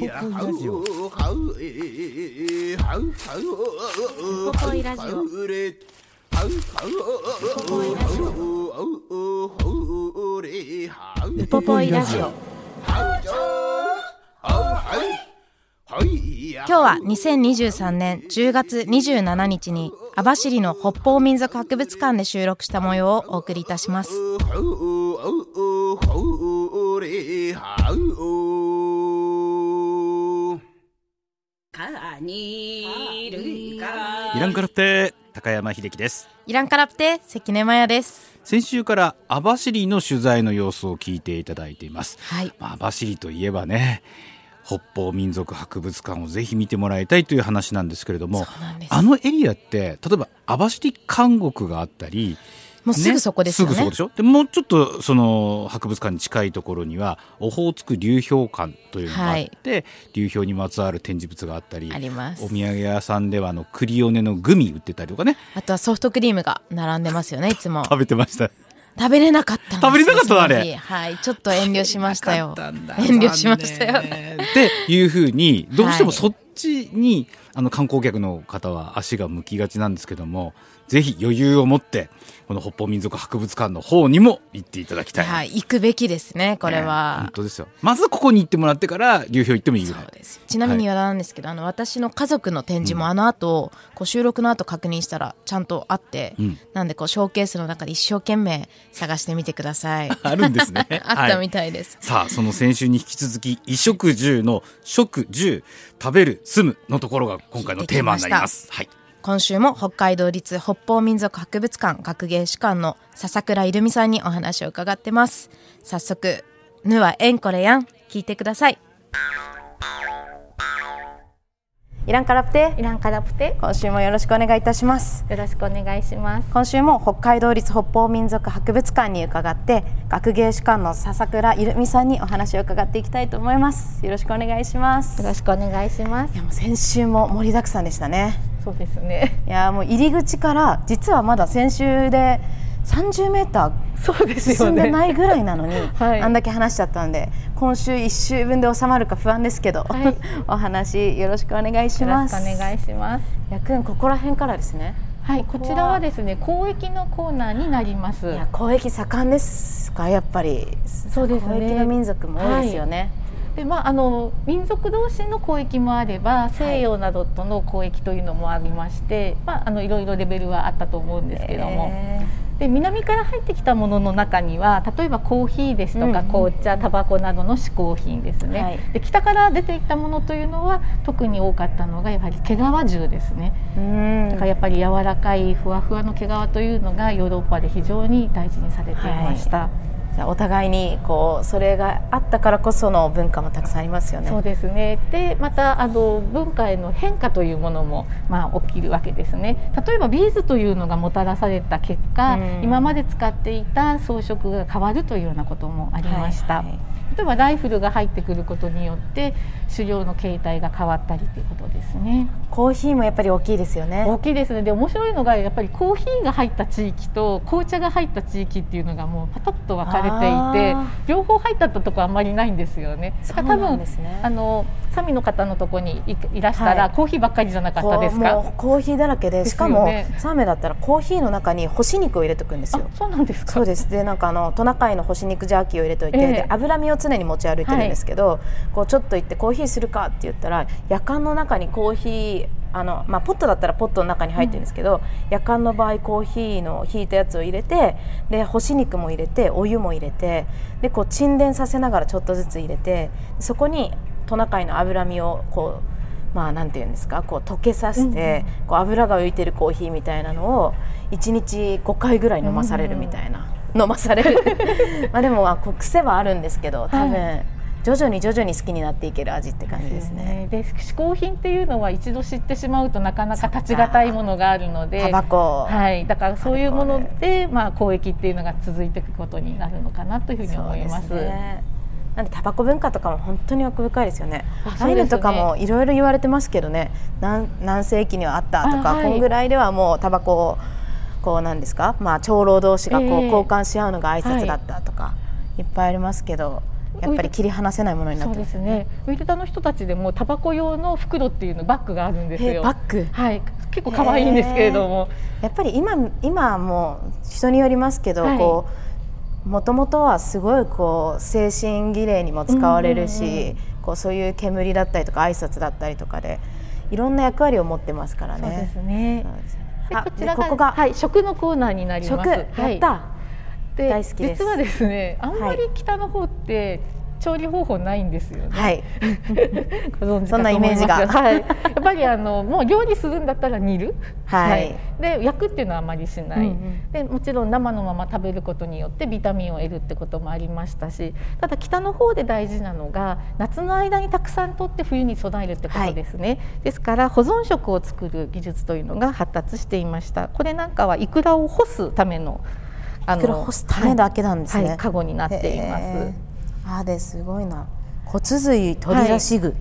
ウポポイラジオウポポイラジオウポポイラジオ今日は2023年10月27日に網走の北方民族博物館で収録した模様をお送りいたしますイランカラプテ高山秀樹です。イランカラプテ関根麻也です。先週から網走の取材の様子を聞いていただいています、はい。まあ、網走といえばね北方民族博物館をぜひ見てもらいたいという話なんですけれどもあのエリアって例えば網走監獄があったりもうすぐそこですよね。すぐそこでしょ？でもうちょっとその博物館に近いところにはオホーツク流氷館というのがあって、流氷にまつわる展示物があったりあります。お土産屋さんではあのクリオネのグミ売ってたりとかね。あとはソフトクリームが並んでますよねいつも。食べてました。食べれなかった食べれなかったのあれ。はい。ちょっと遠慮しましたよ。遠慮しましたよ。っていうふうにどうしてもそっちに、あの観光客の方は足が向きがちなんですけどもぜひ余裕を持ってこの北方民族博物館の方にも行っていただきたい、はい行くべきですねこれね本は、当ですよ。まずここに行ってもらってから流氷行ってもいいぐらい。ちなみにですけど、あの私の家族の展示もあの後、こう収録の後確認したらちゃんとあって、うん。なんでこうショーケースの中で一生懸命探してみてください。あるんですね。あったはいみたいです、さあその先週に引き続き衣食住の食住食べる住むのところが今回のテーマになります。はい。今週も北海道立北方民族博物館学芸士官の笹倉いるみさんにお話を伺ってます。早速「ぬはえんこれやん」聞いてくださいイランカラプテイランカラプテ今週もよろしくお願いいたしますよろしくお願いします。今週も北海道立北方民族博物館に伺って学芸士官の笹倉いるみさんにお話を伺っていきたいと思いますよろしくお願いしますよろしくお願いしますい。やもう先週も盛りだくさんでしたねそうですね。いやもう入り口から実はまだ先週で30メータそうでー進んでないぐらいなのに、はい。あんだけ話しちゃったんで今週1週分で収まるか不安ですけど、はい。お話よろしくお願いします。くお願いします。やくんここら辺からですね。はい、こちらはですね、交易のコーナーになります。いや交易盛んですかやっぱり。そうですね。交易の民族も多いですよね、で、まあ、あの民族同士の交易もあれば、西洋などとの交易というのもありまして。まあ、あのいろいろレベルはあったと思うんですけども。えで南から入ってきたものの中には例えばコーヒーですとかうん紅茶、タバコなどの嗜好品ですね、はい。で北から出ていったものというのは特に多かったのがやはり毛皮銃ですね。だからやっぱり柔らかいふわふわの毛皮というのがヨーロッパで非常に大事にされていました、じゃあお互いにこうそれがあったからこその文化もたくさんありますよね。そうですね。でまたあの文化への変化というものも、まあ、起きるわけですね。例えばビーズというのがもたらされた結果、うん。今まで使っていた装飾が変わるというようなこともありました、はいはい。例えばライフルが入ってくることによって狩猟の形態が変わったりということですね。コーヒーもやっぱり大きいですよね。大きいですね。で面白いのがやっぱりコーヒーが入った地域と紅茶が入った地域っていうのがもうパタッと分かれていてあ両方入ったとこあんまりないんですよね。だから多分ですねあのサミの方のとこにいいらしたら、はい。コーヒーばっかりじゃなかったですか？うコーヒーだらけでしかも、サーメだったらコーヒーの中に干し肉を入れておくんですよ。あそうなんですか？そうです。でなんかあのトナカイの干し肉ジャーキーを入れといて、ええ。で脂身を常に持ち歩いてるんですけど、こうちょっと行ってコーヒーするかって言ったら夜間の中にコーヒーあの、まあ、ポットだったらポットの中に入ってるんですけど、夜間の場合コーヒーのひいたやつを入れてで干し肉も入れてお湯も入れてでこう沈殿させながらちょっとずつ入れてそこにトナカイの脂身をこうまあなんていうんですかこう溶けさせて、こう油が浮いてるコーヒーみたいなのを1日5回ぐらい飲まされるみたいな、飲まされる。まあでもあ癖はあるんですけど多分、は徐々に徐々に好きになっていける味って感じですね。で嗜好品っていうのは一度知ってしまうとなかなか立ちがたいものがあるので。タバコ、はい、だからそういうもので、まあ、交易っていうのが続いていくことになるのかなというふうに思います。ね、なんでタバコ文化とかも本当に奥深いですよね。ああいうのとかもいろいろ言われてますけどね。何何世紀にはあったとか、はい、こんぐらいではもうタバコをこうなんですか、まあ、長老同士がこう交換し合うのが挨拶だったとか、はい、いっぱいありますけど。やっぱり切り離せないものになってそうですね。ウィルダの人たちでもタバコ用の袋っていうのバッグがあるんですよ。バッグ？はい。結構可愛いんですけれども。やっぱり今今も人によりますけど、はい、こうもともとはすごいこう精神儀礼にも使われるし、うこうそういう煙だったりとか挨拶だったりとかでいろんな役割を持ってますからね。そうですね。でこちらがここがはい食のコーナーになります。食やった。はいで実はですねあんまり北の方って調理方法ないんですよね。はい。ご存知そんなイメージが。はい。やっぱりあのもう料理するんだったら煮る。はい。はい、で焼くっていうのはあまりしない、うんうん。でもちろん生のまま食べることによってビタミンを得るってこともありましたし、ただ北の方で大事なのが夏の間にたくさん取って冬に備えるってことですね。はい、ですから保存食を作る技術というのが発達していました。これなんかはイクラを干すためのあの干すためだけなんですね。はい、カゴになっています。あですごいな。骨髄取り出し具、はい、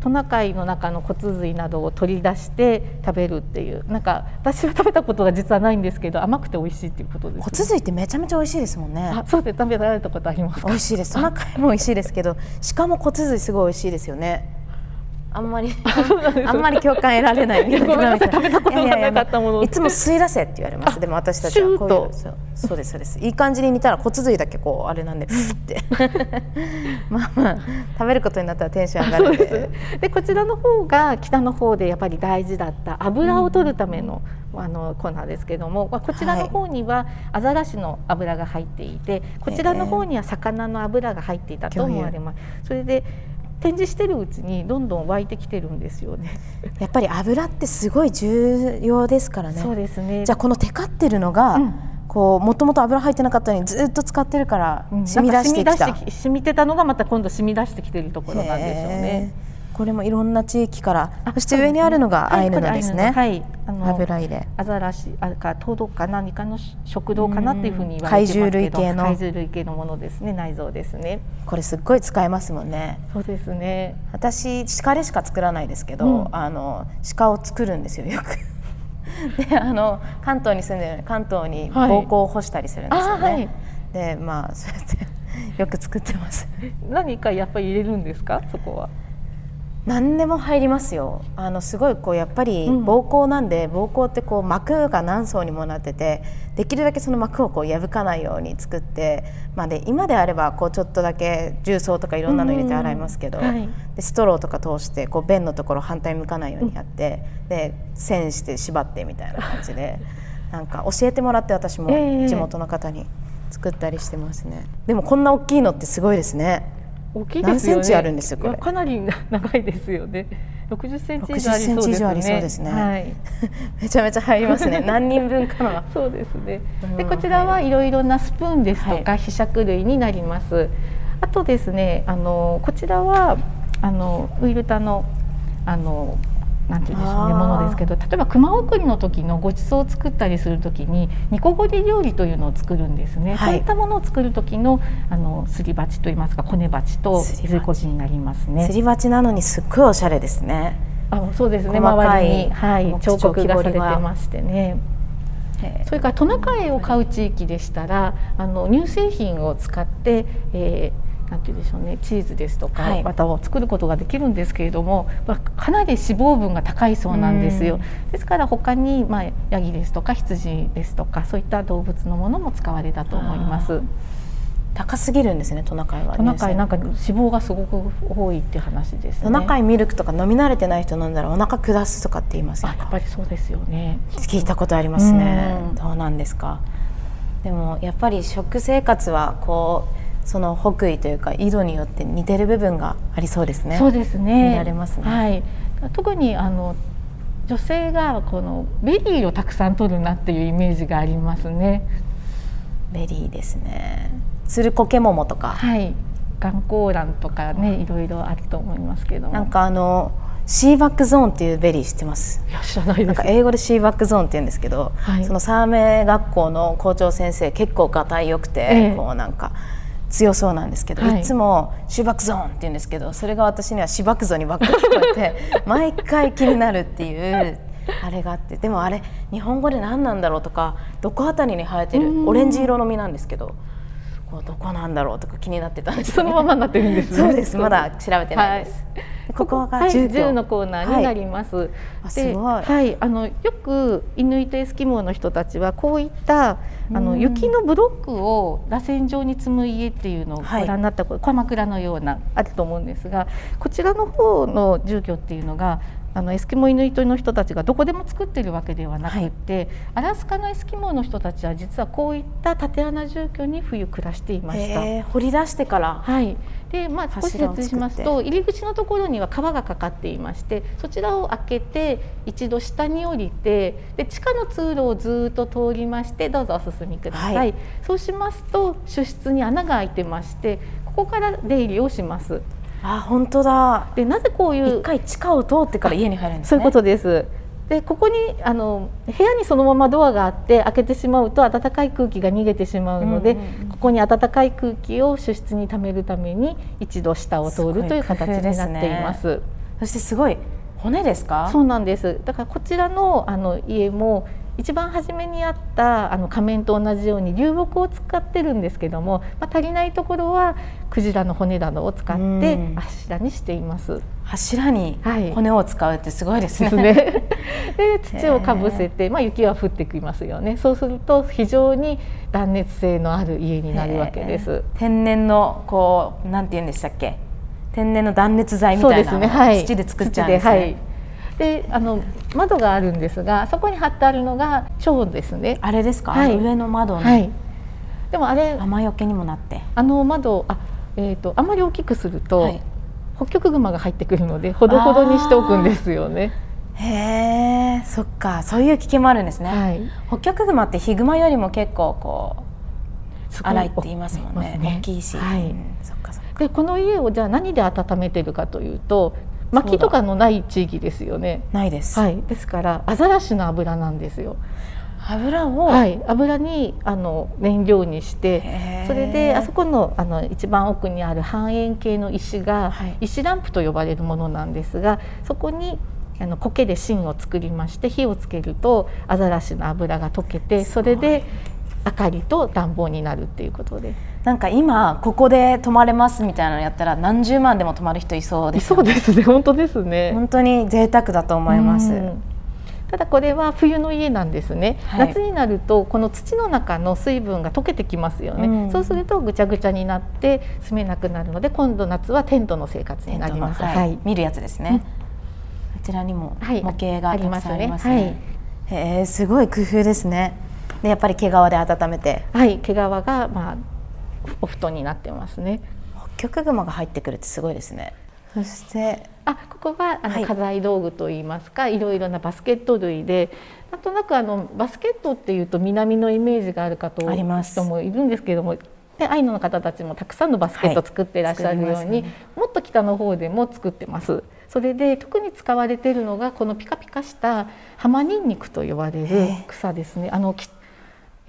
トナカイの中の骨髄などを取り出して食べるっていう。なんか私は食べたことが実はないんですけど甘くて美味しいっていうことです、ね、骨髄ってめちゃめちゃ美味しいですもんね。あそうです。食べられたことあります美味しいです。トナカイも美味しいですけどしかも骨髄すごい美味しいですよねあんまり あんまり共感得られないごめんな食べたことがなかったものいつも吸い出せって言われます。でも私たちはこういうそうですそうです。いい感じに煮たら骨髄だけこうあれなんで って。まあまあ食べることになったらテンション上がるんで。でこちらの方が北の方でやっぱり大事だった油を取るための、うん、あの粉ですけども、まあ、こちらの方にはアザラシの油が入っていてこちらの方には魚の油が入っていたと思われます。それで展示してるうちにどんどん湧いてきてるんですよね。やっぱり油ってすごい重要ですからね。そうですね。じゃあこのテカってるのが、うん、こうもともと油入ってなかったのにずっと使ってるから染み出してきた、うん、染みてたのがまた今度染み出してきてるところなんでしょうね。これもいろんな地域からそして上にあるのがアイヌのですね、はい、あの油入れアザラシあかトドか何かの食道かなっていうふうに言われてますけど怪獣類系の。怪獣類系のものですね。内臓ですね。これすっごい使えますもんね。そうですね。私鹿でしか作らないですけど、うん、あの鹿を作るんですよよく。であの関東に住んでる関東に膀胱を干したりするんですよね、はい、でまあそうやって よく作ってます。何かやっぱり入れるんですか？そこは何でも入りますよ。あのすごいこうやっぱり膀胱なんで、うん、膀胱ってこう膜が何層にもなっててできるだけその膜をこう破かないように作って、まあ、で今であればこうちょっとだけ重曹とかいろんなの入れて洗いますけど、はい、でストローとか通してこう便のところ反対向かないようにやって、うん、で線して縛ってみたいな感じで なんか教えてもらって私も地元の方に作ったりしてますね。でもこんな大きいのってすごいですね。大きいですよね。何センチあるんですよこれ。かなり 長いですよね。六十センチ以上ありそうですね。はい、めちゃめちゃ入りますね。何人分かな。そうですね。でこちらはいろいろなスプーンですとか、被釈類になります。あとですね、あのこちらはあのウイルタのあのなんて言うんでしょうねものですけど例えば熊送りの時のごちそうを作ったりする時に煮こごり料理というのを作るんですね、はい、そういったものを作る時のあのすり鉢といいますかこね鉢とすりこじになりますね。すり鉢なのにすっごいおしゃれですね。あそうですね。周りに、はい、彫刻がされてましてね。それからトナカイを飼う地域でしたらあの乳製品を使って、えー、なんて言うんでしょうねチーズですとかバターを作ることができるんですけれども、はい、かなり脂肪分が高いそうなんですよ。ですから他にまあヤギですとか羊ですとかそういった動物のものも使われたと思います。高すぎるんですねトナカイはトナカイなんか脂肪がすごく多いって話です、ね、トナカイミルクとか飲み慣れてない人飲んだらお腹下すとかって言いますやっぱりそうですよね。聞いたことありますね。どうなんですか？でもやっぱり食生活はこうその北緯というか緯度によって似てる部分がありそうですね。そうですね。見られますね。はい。特にあの女性がこのベリーをたくさん取るなっていうイメージがありますね。ベリーですね。ツルコケモモとか。はい。ガンコウランとかねいろいろあると思いますけどなんかあの sea buckthorn っていうベリー知ってます？いや知らないなんか英語で sea buckthorn って言うんですけど、はい、そのサーメ学校の校長先生結構がたいよくて、ええ、こうなんか強そうなんですけど、はい、いつもシーバックゾーンって言うんですけどそれが私にはシバクゾにばっかり聞こえて 毎回気になるっていうあれがあってでもあれ日本語で何なんだろうとかどこあたりに生えてるオレンジ色の実なんですけどどこなんだろうとか気になってたんです、ね、そのままになってるんです、ね、そうです。まだ調べてないです、はい、ここが住居、はい、のコーナーになります、はい、すごい。はい。あのよくイヌイトエスキモーの人たちはこういったあの雪のブロックを螺旋状に積む家っていうのをご覧になったこと、鎌倉のようなあると思うんですがこちらの方の住居っていうのがあのエスキモイヌイトの人たちがどこでも作ってるわけではなくて、はい、アラスカのエスキモーの人たちは実はこういった縦穴住居に冬暮らしていました。掘り出してから。はい。でまあ、少し説明しますと入り口のところには川がかかっていましてそちらを開けて一度下に降りてで地下の通路をずっと通りましてどうぞお進みください、はい、そうしますと主室に穴が開いてましてここから出入りをします。あ本当だ。でなぜこういう一回地下を通ってから家に入るんです、ね、そういうことです。でここにあの部屋にそのままドアがあって開けてしまうと暖かい空気が逃げてしまうので、うんうんここに暖かい空気を主室に溜めるために一度下を通るという形になっています。すね、そしてすごい骨ですか？そうなんです。だからこちらのあの家も一番初めにあったあの仮面と同じように流木を使ってるんですけども、まあ、足りないところはクジラの骨などを使って柱にしています。柱に骨を使うってすごいですね。はい、で土をかぶせて、まあ、雪は降ってきますよね。そうすると非常に断熱性のある家になるわけです。天然のこうなんて言うんでしたっけ？天然の断熱材みたいなね。はい、土で作っちゃうんですね。であの窓があるんですがそこに貼ってあるのが蝶ですね。あれですか、はい、上の窓に、はい、でもあれ雨よけにもなって。あの窓あえーと、あまり大きくすると、はい、北極熊が入ってくるのでほどほどにしておくんですよね。へえそっかそういう危険もあるんですね、はい、北極熊ってヒグマよりも結構こう荒いって言いますもんね、ね、大きいし、はい、でこの家をじゃあ何で温めてるかというと薪とかのない地域ですよね。ないです。はい。ですからアザラシの油なんですよ。油を、はい、油にあの燃料にしてそれであそこのあの一番奥にある半円形の石が、はい、石ランプと呼ばれるものなんですがそこにあの苔で芯を作りまして火をつけるとアザラシの油が溶けてそれで明かりと暖房になるっていうことで。なんか今ここで泊まれますみたいなのやったら何十万でも泊まる人いそうです、ね、そうですね本当ですね。本当に贅沢だと思います、ただこれは冬の家なんですね、はい、夏になるとこの土の中の水分が溶けてきますよね、うん、そうするとぐちゃぐちゃになって住めなくなるので今度夏はテントの生活になります、はい、はい、見るやつですね、うん、こちらにも模型がありますね、はい、ねへえすごい工夫ですね。でやっぱり毛皮で温めて。はい。毛皮がまあお布団になってますね。北極熊が入ってくるってすごいですね。そしてあここはあの、はい、家財道具といいますかいろいろなバスケット類でなんとなくあのバスケットっていうと南のイメージがあるかと思う人もいるんですけれどもでアイヌの方たちもたくさんのバスケット作ってらっしゃるように、はいね、もっと北の方でも作ってます。それで特に使われているのがこのピカピカした浜ニンニクと呼ばれる草ですね。あの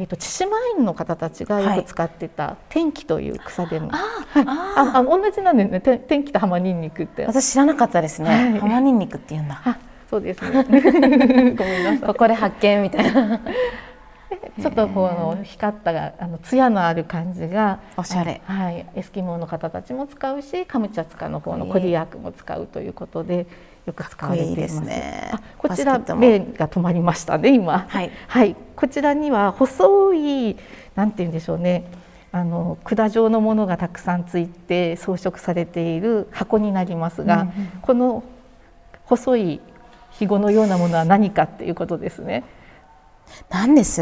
えーと、千島園の方たちがよく使ってた天気という草でも、はい、ああ同じなんでね天気と浜にんにくって。私知らなかったですね、はい、浜にんにくって言うんだ。そうですね。ごめんなさい。ここで発見みたいな。ちょっとこの光ったがあの艶のある感じがおしゃれ、はい、エスキモーの方たちも使うしカムチャツカの方のコディアークも使うということで。よく使われています。ね、こちら目が止まりましたね今。はい、はい、こちらには細いなんて言うんでしょうね。あの管状のものがたくさんついて装飾されている箱になりますが、うんうん、この細いひごのようなものは何かっていうことですね。何です？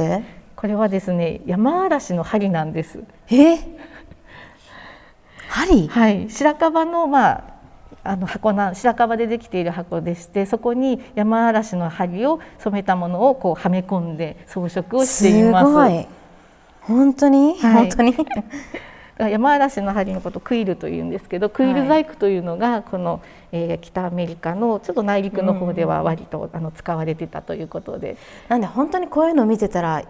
これはですね山嵐の針なんです。え？針？はい、白樺のまああの箱な白樺でできている箱でしてそこに山嵐の針を染めたものをこうはめ込んで装飾をしています。本当に、はい、本当に？山嵐の針のことクイルというんですけどクイル細工というのがこの、えー、北アメリカのちょっと内陸の方では割と、あの使われてたということで。なんで本当にこういうのを見てたら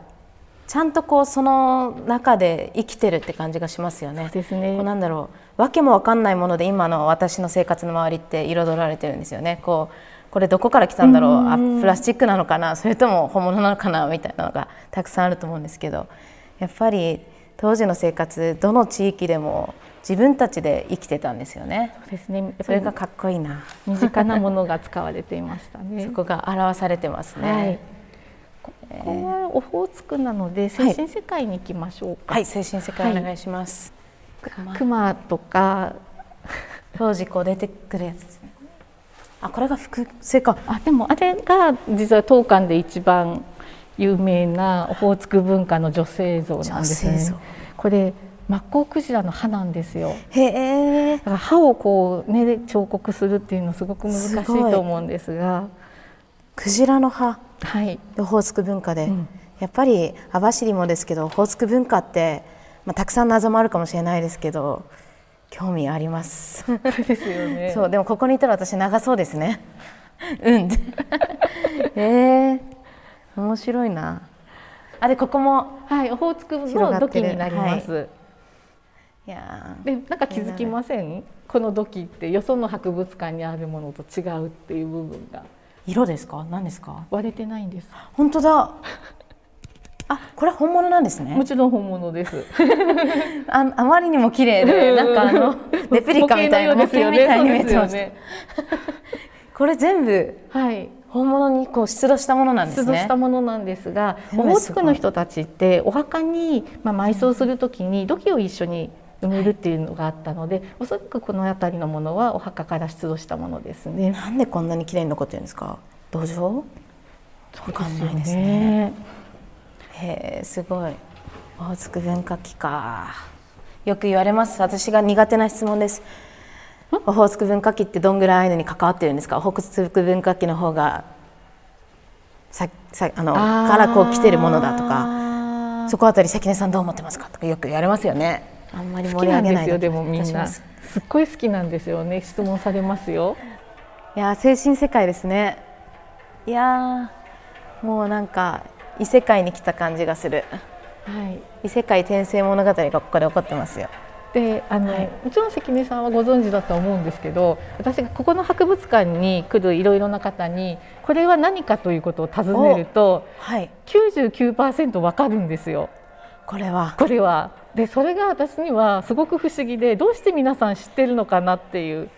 ちゃんとこうその中で生きてるって感じがしますよね。ですね。こうなんだろうわけもわかんないもので今の私の生活の周りって彩られてるんですよね。こうこれどこから来たんだろうあプラスチックなのかなそれとも本物なのかなみたいなのがたくさんあると思うんですけどやっぱり当時の生活どの地域でも自分たちで生きてたんですよね。そうですね。それがかっこいいな。身近なものが使われていましたね。そこが表されてますね。はいここはオホーツクなので精神世界に行きましょうか。はい、精神世界お願いします。はい、熊とか当時こう出てくるやつですね。あ、これが複製か。あ、でもあれが実は当館で一番有名なオホーツク文化の女性像なんですね。これマッコウクジラの歯なんですよ。へえ。だから歯をこうね彫刻するっていうのすごく難しいと思うんですが。クジラの歯。はい。オホーツク文化で、うん、やっぱり網走もですけどオホーツク文化ってまあたくさん謎もあるかもしれないですけど。興味あります。そうですよね。そうでもここにいたら私長そうですね。うん。え えー、面白いな。あれここもはいオホーツクの土器になります。はい、いやでなんか気づきません？この土器ってよその博物館にあるものと違うっていう部分が。色ですか？何ですか？割れてないんです。本当だ。あ、これ本物なんですね。もちろん本物です。あ、あまりにも綺麗で、なんかあの レプリカみたいな模型みたいに見えてます。これ全部。はい。本物にこう出土したものなんですね。出土したものなんですが、オホーツクの人たちってお墓にまあ埋葬するときに土器を一緒に埋めるっていうのがあったので、はい、おそらくこの辺りのものはお墓から出土したものですね。なんでこんなに綺麗に残ってるんですか？土壌？わかんないですね。へえすごい。オホーツク文化期か。よく言われます。私が苦手な質問です。オホーツク文化期ってどんぐらいのに関わってるんですか？オホーツク文化期の方がささあのからこう来てるものだとか。そこあたり関根さんどう思ってますか？とかよく言われますよねあんまり盛り上げないですよでもみんな。すっごい好きなんですよね。質問されますよ。いや精神世界ですね。いやもうなんか異世界に来た感じがする、はい、異世界転生物語がここで起こってますよ。であの、はい、もちろん関根さんはご存知だと思うんですけど私がここの博物館に来るいろいろな方にこれは何かということを尋ねると、はい、99%わかるんですよ。これは。これはでそれが私にはすごく不思議でどうして皆さん知ってるのかなっていう。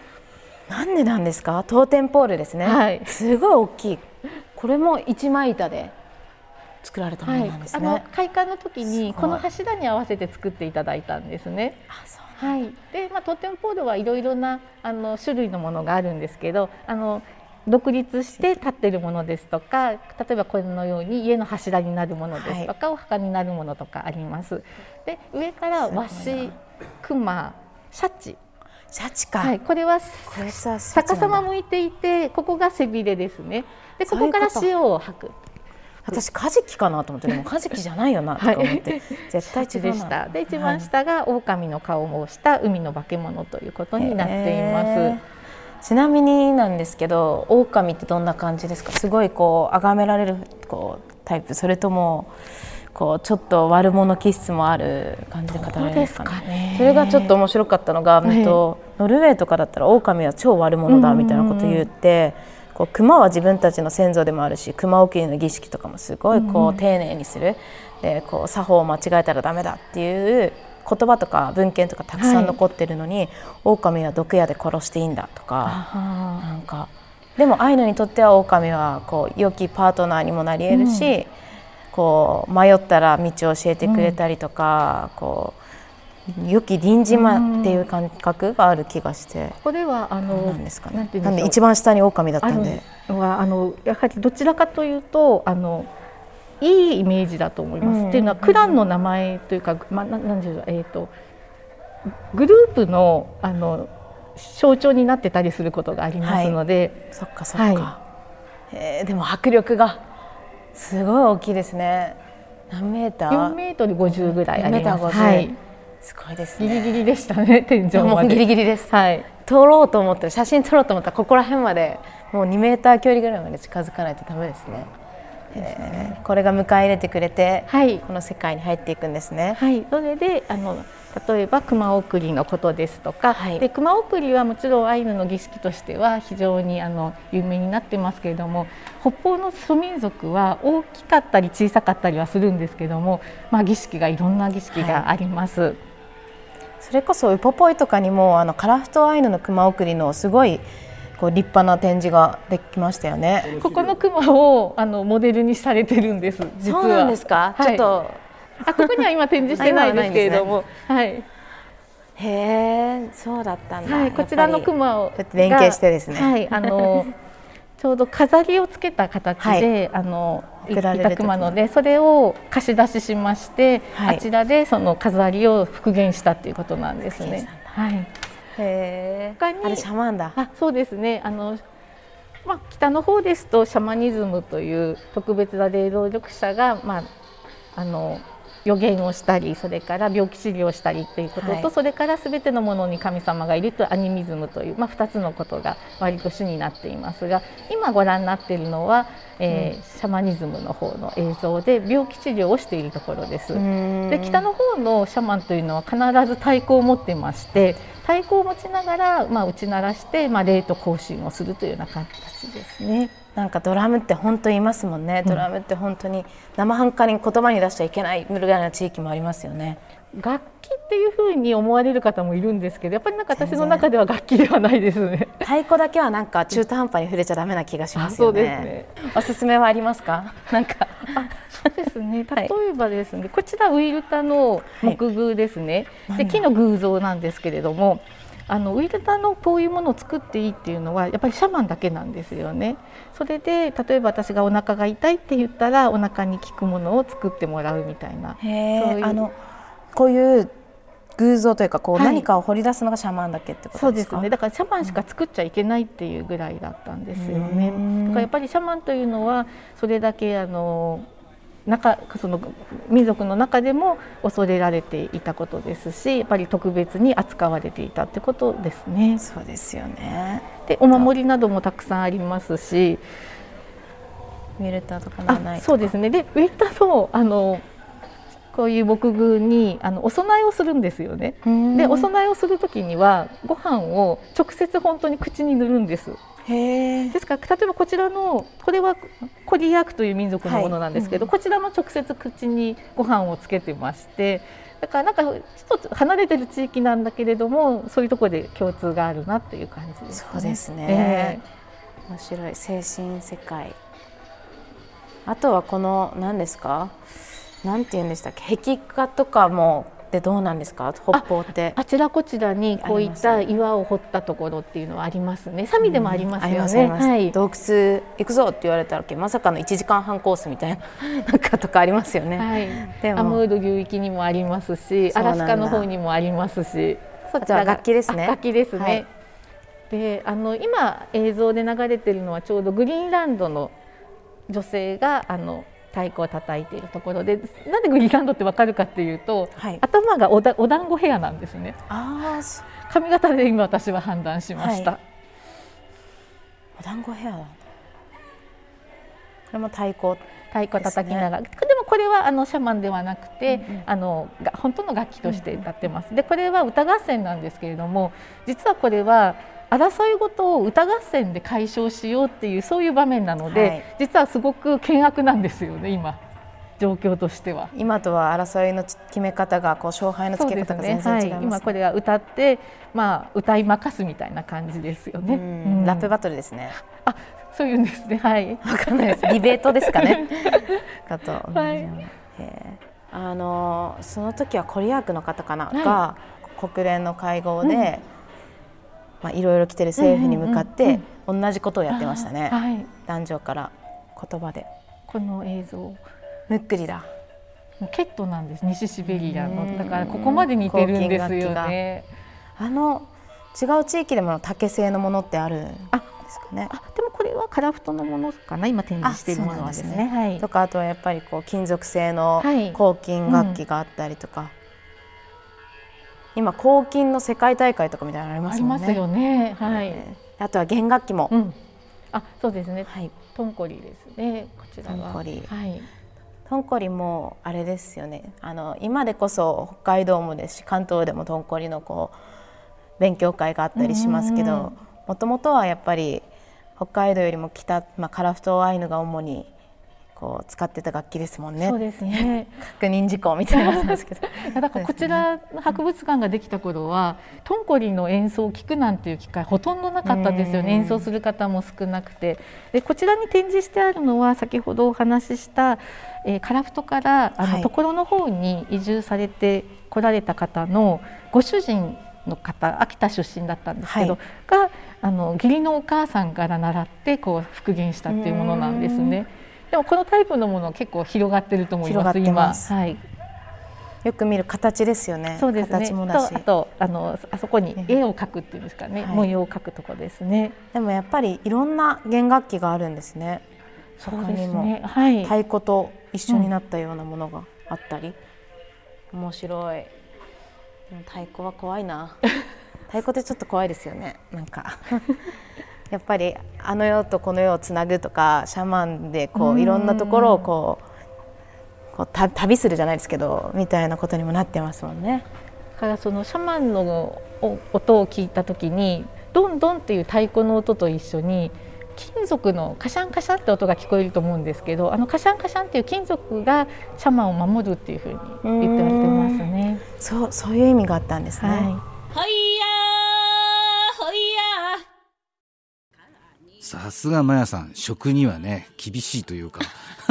なんでなんですか？トーテンポールですね、はい、すごい大きい。これも一枚板で作られたものなんですね、はい、あの開館の時にこの柱に合わせて作っていただいたんですね。あそうはい、で、まあ、トーテンポールはいろいろなあの種類のものがあるんですけどあの独立して立っているものですとか例えばこのように家の柱になるものですとか、はい、お墓になるものとかあります。で上から和紙熊シャチ。シャチか、はい、これは逆さま向いていてここが背びれですね。でここから塩を吐く。私カジキかなと思ってでも カジキじゃないよなとか思って、はい、絶対違うでした。で一番下が狼の顔をした海の化け物ということになっています。ちなみになんですけど狼ってどんな感じですか？すごいこう崇められるこうタイプ？それともこうちょっと悪者気質もある感じで語られるんですかね、ね、それがちょっと面白かったのが、はい、とノルウェーとかだったら狼は超悪者だみたいなこと言って。こう熊は自分たちの先祖でもあるし熊送りの儀式とかもすごいこう丁寧にする、でこう作法を間違えたらダメだっていう言葉とか文献とかたくさん残ってるのに、はい、狼は毒矢で殺していいんだとかなんか。でもアイヌにとっては狼はこう良きパートナーにもなり得るし、うん、こう迷ったら道を教えてくれたりとか、うん、こ良き隣人っていう感覚がある気がして、ここではあのなんですかね。なんで一番下に狼だったんで、はあのやはりどちらかというとあのいいイメージだと思います。うん、っていうのはクランの名前というか、まあなんでしょうえっ、ー、とグループのあの象徴になってたりすることがありますので、はい、そっかそっか。はい、えー、でも迫力がすごい大きいですね。何メーター？四メートル五十ぐらいあります。はい。すごいですねギリギリでしたね 天井までギリギリですはい撮ろうと思って写真撮ろうと思ったらここら辺までもう2メーター距離ぐらいまで近づかないとダメですねえーこれが迎え入れてくれて、はいこの世界に入っていくんですね。はい、それであの例えば熊送りのことですとか、はいで熊送りはもちろんアイヌの儀式としては非常にあの有名になってますけれども北方の諸民族は大きかったり小さかったりはするんですけども、まあ、儀式がいろんな儀式があります。それこそウポポイとかにもあのカラフトアイヌの熊送りのすごいこう立派な展示ができましたよね。ここの熊をあのモデルにされてるんです。実はそうなんですか？はいちょっと あここには今展示してないですけれども、はい、へえ、そうだったんだ。はい、こちらの熊を連携してですねはい、あの ちょうど飾りをつけた形で、あのいた熊のでそれを貸し出ししまして、はいあちらでその飾りを復元したっていうことなんですね。はい。へえ。他にあれシャマンだ。あ、そうですね。あの。まあ、北の方ですとシャマニズムという特別な霊能力者が、まあ、あの予言をしたりそれから病気治療をしたりということと、はい。それから全てのものに神様がいるというアニミズムという、まあ、2つのことが割と主になっていますが今ご覧になっているのは、えーシャマニズムの方の映像で病気治療をしているところです。で北の方のシャマンというのは必ず太鼓を持ってまして太鼓を持ちながら、まあ、打ち鳴らして、まあ、霊と行進をするというような形ですね。なんかドラムって本当言いますもんね。ドラムって本当に生半可に言葉に出しちゃいけないぐらいの地域もありますよね。楽器っていうふうに思われる方もいるんですけどやっぱりなんか私の中では楽器ではないですね。太鼓だけはなんか中途半端に触れちゃダメな気がしますそうよね。ですね。おすすめはありますか？なんかですね。はい例えばですね、こちらウイルタの木偶ですね。で木の偶像なんですけれども、あのウイルタのこういうものを作っていいっていうのはやっぱりシャマンだけなんですよね。それで例えば私がお腹が痛いって言ったらお腹に効くものを作ってもらうみたいな。へそういうえあのこういう偶像というかこうはい何かを掘り出すのがシャマンだけってことですか？そうですね。だからシャマンしか作っちゃいけないっていうぐらいだったんですよね。うんだからやっぱりシャマンというのはそれだけあの中その民族の中でも恐れられていたことですし、やっぱり特別に扱われていたってことですね。そうですよね。でお守りなどもたくさんありますし、ウィルターとかないあそうですね。でウェイターのあのこういう木偶にあのお供えをするんですよね。うんでお供えをする時にはご飯を直接本当に口に塗るんです。ですから例えばこちらのこれはコリヤークという民族のものなんですけど、はいこちらも直接口にご飯をつけてましてだからなんかちょっと離れてる地域なんだけれどもそういうところで共通があるなっていう感じです、そうですね。面白い精神世界。あとはこの何ですか？なんて言うんでしたっけ？壁画とかもでどうなんですか？北方って。あちらこちらにこういった岩を掘ったところっていうのはありますね。サミでもありますよね。ありますありますはい。洞窟行くぞって言われたらまさかの1時間半コースみたいな なんかとかありますよね。はい。でもアムール流域にもありますし、アラスカの方にもありますし、そあとは楽器ですねあ楽器ですね。はいで、あの今映像で流れてるのはちょうどグリーンランドの女性があの太鼓を叩いているところで、なんでグリランドってわかるかっていうと、はい頭がおだお団子ヘアなんですね。あ髪型で今私は判断しました。はお団子ヘアだ。これも太鼓。太鼓叩きながら、でもこれはあのシャマンではなくて、あのが本当の楽器として歌ってます。でこれは歌合戦なんですけれども実はこれは争い事を歌合戦で解消しようっていうそういう場面なので、はい実はすごく険悪なんですよね今状況としては。今とは争いの決め方がこう勝敗のつけ方が全然違います,、はい、今これは歌ってまあ歌いまかすみたいな感じですよね。うんうんラップバトルですね。あそういうんですねはい。わかんないです。ディベートですかね。かと。はいあのその時はコリアークの方かな、はいが国連の会合で、まあいろいろ来てる政府に向かって、同じことをやってましたね。はい。壇上から言葉で。この映像。むっくりだ。もうケットなんです。西シベリアうん。のだからここまで似てるんですよね。あの違う地域でも竹製のものってあるんですかね。あでもこれはカラフトのものかな。今展示しているものはですね。はい。とかあとはやっぱりこう金属製のはい。抗菌楽器があったりとか、今抗菌の世界大会とかみたいなのありますもんね。ありますよね。はい。あとは弦楽器も。うん、あ、そうですね。はい。トンコリですね。こちらは。トンコリ。はい。トンコリもあれですよね。あの今でこそ北海道もですし関東でもトンコリのこう勉強会があったりしますけど、もともとはやっぱり北海道よりも北、まあ、カラフトアイヌが主にこう使ってた楽器ですもんね。そうですね。確認事項みたいなですけど。だからこちらの博物館ができた頃は、トンコリの演奏を聞くなんていう機会ほとんどなかったですよね。演奏する方も少なくて、でこちらに展示してあるのは先ほどお話しした、えー、カラフトからあの、はい、ところの方に移住されて来られた方のご主人の方秋田出身だったんですけど、はい、があの義理のお母さんから習ってこう復元したっていうものなんですね。でもこのタイプのもの結構広がってると思います今はい。よく見る形ですよね。そうですね。とあとあのあそこに絵を描くっていうんですかね、はい、模様を描くとこですね。でもやっぱりいろんな弦楽器があるんですね。そうですね。はい。太鼓と一緒になったようなものがあったり、うん、面白い。太鼓は怖いな。太鼓ってちょっと怖いですよね。なんかやっぱりあの世とこの世をつなぐとかシャマンでこういろんなところをこうこう旅するじゃないですけどみたいなことにもなってますもんね。だからそのシャマンの音を聞いた時にドンドンっていう太鼓の音と一緒に金属のカシャンカシャンって音が聞こえると思うんですけどあのカシャンカシャンっていう金属がシャマンを守るっていうふうに言ってられてますね。そうそういう意味があったんですね。はいさすがマヤさん食にはね厳しいというか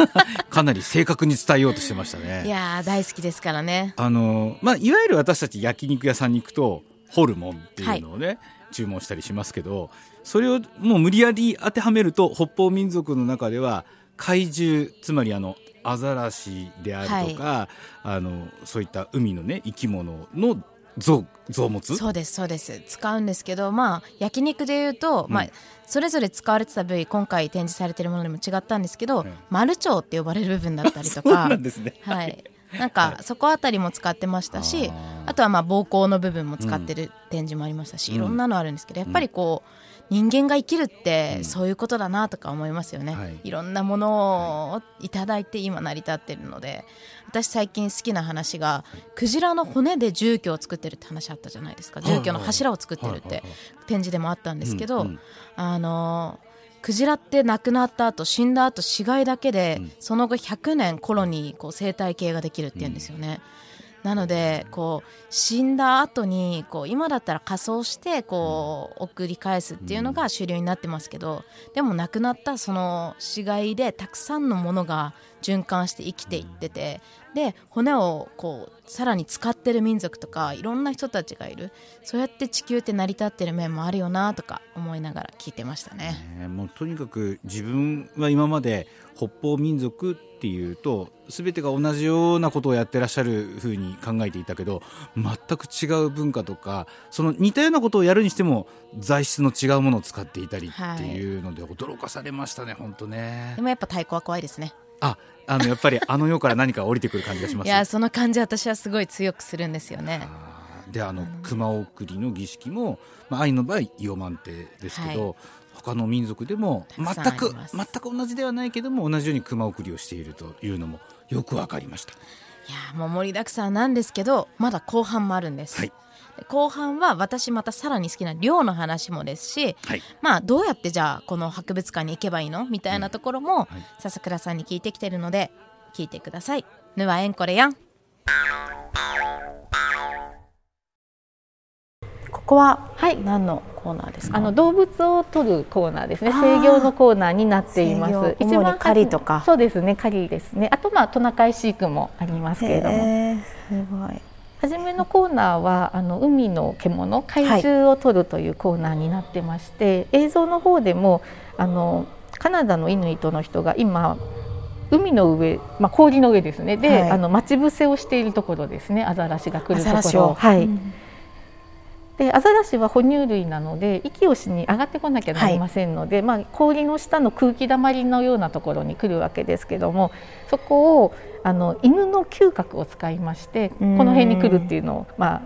かなり正確に伝えようとしてましたね。いや大好きですからね。あのまあいわゆる私たち焼肉屋さんに行くとホルモンっていうのをね、はい、注文したりしますけどそれをもう無理やり当てはめると北方民族の中では怪獣つまりあのアザラシであるとか、はい、あのそういった海のね生き物の臓臓物？そうですそうです。使うんですけどまあ焼肉でいうと、うん、まあそれぞれ使われてた部位今回展示されてるものでも違ったんですけど、うん、マルチョウって呼ばれる部分だったりとか なんですね。はい。なんかそこあたりも使ってましたしあとはまあ膀胱の部分も使ってる展示もありましたし、いろんなのあるんですけどやっぱりこう、人間が生きるってそういうことだなとか思いますよね、はい、いろんなものをいただいて今成り立ってるので私最近好きな話がクジラの骨で住居を作ってるって話あったじゃないですか。住居の柱を作ってるって展示でもあったんですけど、あのクジラって亡くなった後死んだ後死骸だけで、その後100年コロニーこう生態系ができるっていうんですよね。うんなのでこう死んだ後にこう今だったら仮装してこう送り返すっていうのが主流になってますけどでも亡くなったその死骸でたくさんのものが循環して生きていっててで骨をこうさらに使ってる民族とかいろんな人たちがいる。そうやって地球って成り立ってる面もあるよなとか思いながら聞いてましたね。ねもうとにかく自分は今まで北方民族っていうと全てが同じようなことをやってらっしゃるふうに考えていたけど全く違う文化とかその似たようなことをやるにしても材質の違うものを使っていたりっていうので驚かされましたね、はい、本当ね。でもやっぱ太鼓は怖いですね。ああのやっぱりあの世から何か降りてくる感じがしますいやその感じ私はすごい強くするんですよね。であの熊送りの儀式も、まあ、愛の場合イオマンテですけど、はい。他の民族でも全く全く同じではないけども同じように熊送りをしているというのもよく分かりましたいやもう盛りだくさんなんですけどまだ後半もあるんです、はい、後半は私またさらに好きな寮の話もですし、はい、まあどうやってじゃあこの博物館に行けばいいのみたいなところも、笹倉さんに聞いてきてるので聞いてください。ぬはえんこれやん。ここは何のコーナーですか？あの動物を取るコーナーですね。制御のコーナーになっています。一番狩りとか。そうですね、狩りですね。あとまあトナカイ飼育もありますけれども。すごい。初めのコーナーはあの海の獣怪獣を取るというコーナーになってまして、はい、映像の方でもあのカナダのイヌイトの人が今海の上、まあ、氷の上ですね。で、はい、あの待ち伏せをしているところですね。アザラシが来るところ。はい、うん。でアザラシは哺乳類なので息をしに上がってこなきゃなりませんので、はい、まあ、氷の下の空気だまりのようなところに来るわけですけどもそこをあの犬の嗅覚を使いましてこの辺に来るっていうのを、まあ、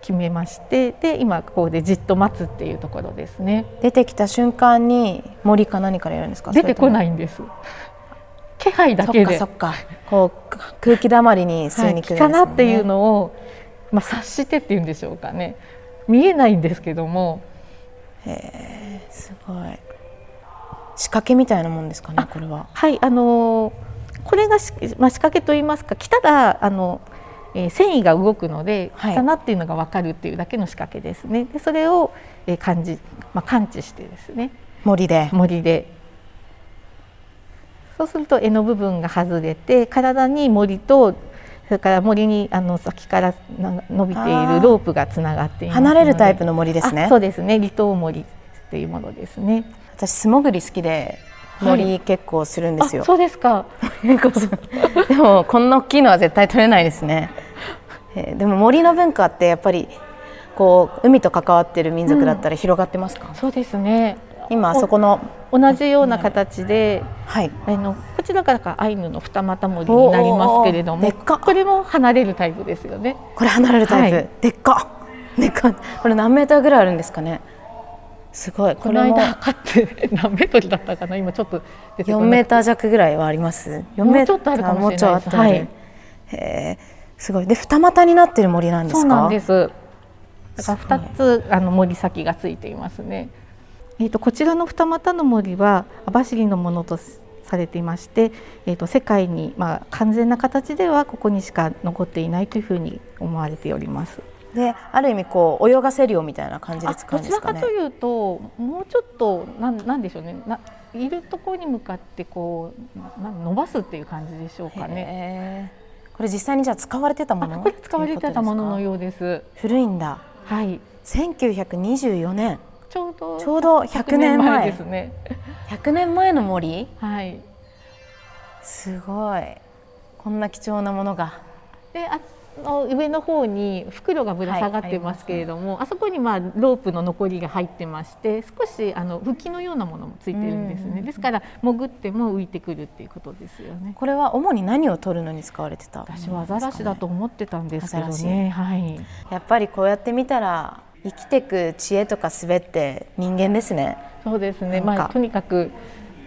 決めましてで今ここでじっと待つっていうところですね。出てきた瞬間に森か何からやるんですか？出てこないんです。気配だけで。そっかこう空気だまりに吸いに来るんです、ね、はい、かなっていうのを、まあ、察してっていうんでしょうかね。見えないんですけども。へえすごい。仕掛けみたいなもんですかねこれは。はいあのこれがまあ、仕掛けと言いますか来たらあのえー、繊維が動くので来たなっていうのが分かるっていうだけの仕掛けですね。でそれを、えー、感じ、まあ、感知してですね。森で。森で。そうすると柄の部分が外れて体に森とそれから森にあの先から伸びているロープがつながっています離れるタイプの森ですね。そうですね。離島森っていうものですね。私素潜り好きで森結構するんですよ、はい、そうですか。で もこんな大きいのは絶対取れないですね、えー、でも森の文化ってやっぱりこう海と関わってる民族だったら広がってますか、うん、そうですね。今そこの同じような形で、はい、あのこちらからアイヌの二股森になりますけれどもこれも離れるタイプですよね。これ離れるタイプ、はい、でっか。でっか。これ何メーターぐらいあるんですかね？すごい。この間測って 何メートルだったかな？今ちょっと4メーター弱ぐらいはあります。4メートルあるかもしれないです、はい、へえすごい。で二股になってる森なんですか？そうなんです。だから2つあの森先がついていますね。えーと、こちらの二股の森は網走のものとされていまして、えーと、世界に、まあ、完全な形ではここにしか残っていないというふうに思われております。である意味こう泳がせるよみたいな感じで使うんですかね。どちらかというともうちょっとなんなんでしょうねないるところに向かってこうな伸ばすっていう感じでしょうかね。これ実際にじゃあ使われてたもの？これ使われてたもののようです。古いんだ。はい。1924年。ちょうどちょうど100年前ですね。100年前の森？はい。すごい。こんな貴重なものが。で、あの上の方に袋がぶら下がってますけれども、はい、あそこにまあロープの残りが入ってまして少しあの浮きのようなものもついてるんですね、ですから潜っても浮いてくるっていうことですよね。これは主に何を取るのに使われてた、私はアザラシだと思ってたんですけどね、はい、やっぱりこうやって見たら生きていく知恵とかすべって人間ですね。そうですね。まあとにかく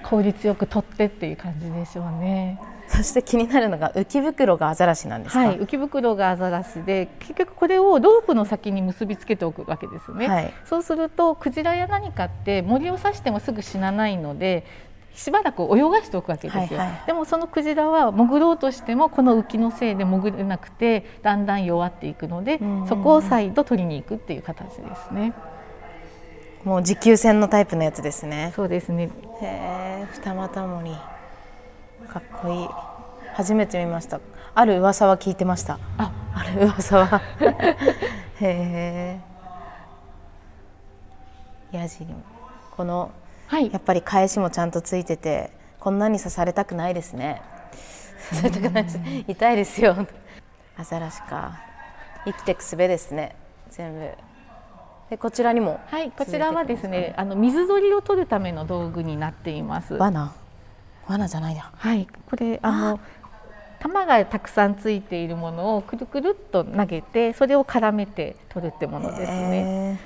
効率よく取ってっていう感じでしょうねそして気になるのが浮き袋がアザラシなんですはい、浮き袋がアザラシで結局これをロープの先に結びつけておくわけですね、はい、そうするとクジラや何かって森を刺してもすぐ死なないのでしばらく泳がしておくわけですよ、はいはい、でもそのクジラは潜ろうとしてもこの浮きのせいで潜れなくてだんだん弱っていくのでそこを再度取りに行くっていう形ですね。もう持久戦のタイプのやつですね。そうですね。へえ二股森かっこいい。初めて見ました。ある噂は聞いてました。あある噂は。へえヤジこの、はい、やっぱり返しもちゃんとついててこんなに刺されたくないですね。刺されたくないです。痛いですよ。アザラシか。生きてくすべですね。全部。でこちらにも。はいこちらはですねあの水鳥を取るための道具になっています。罠罠じゃないや。はい、これあの玉がたくさんついているものをくるくるっと投げてそれを絡めて取るってものですね。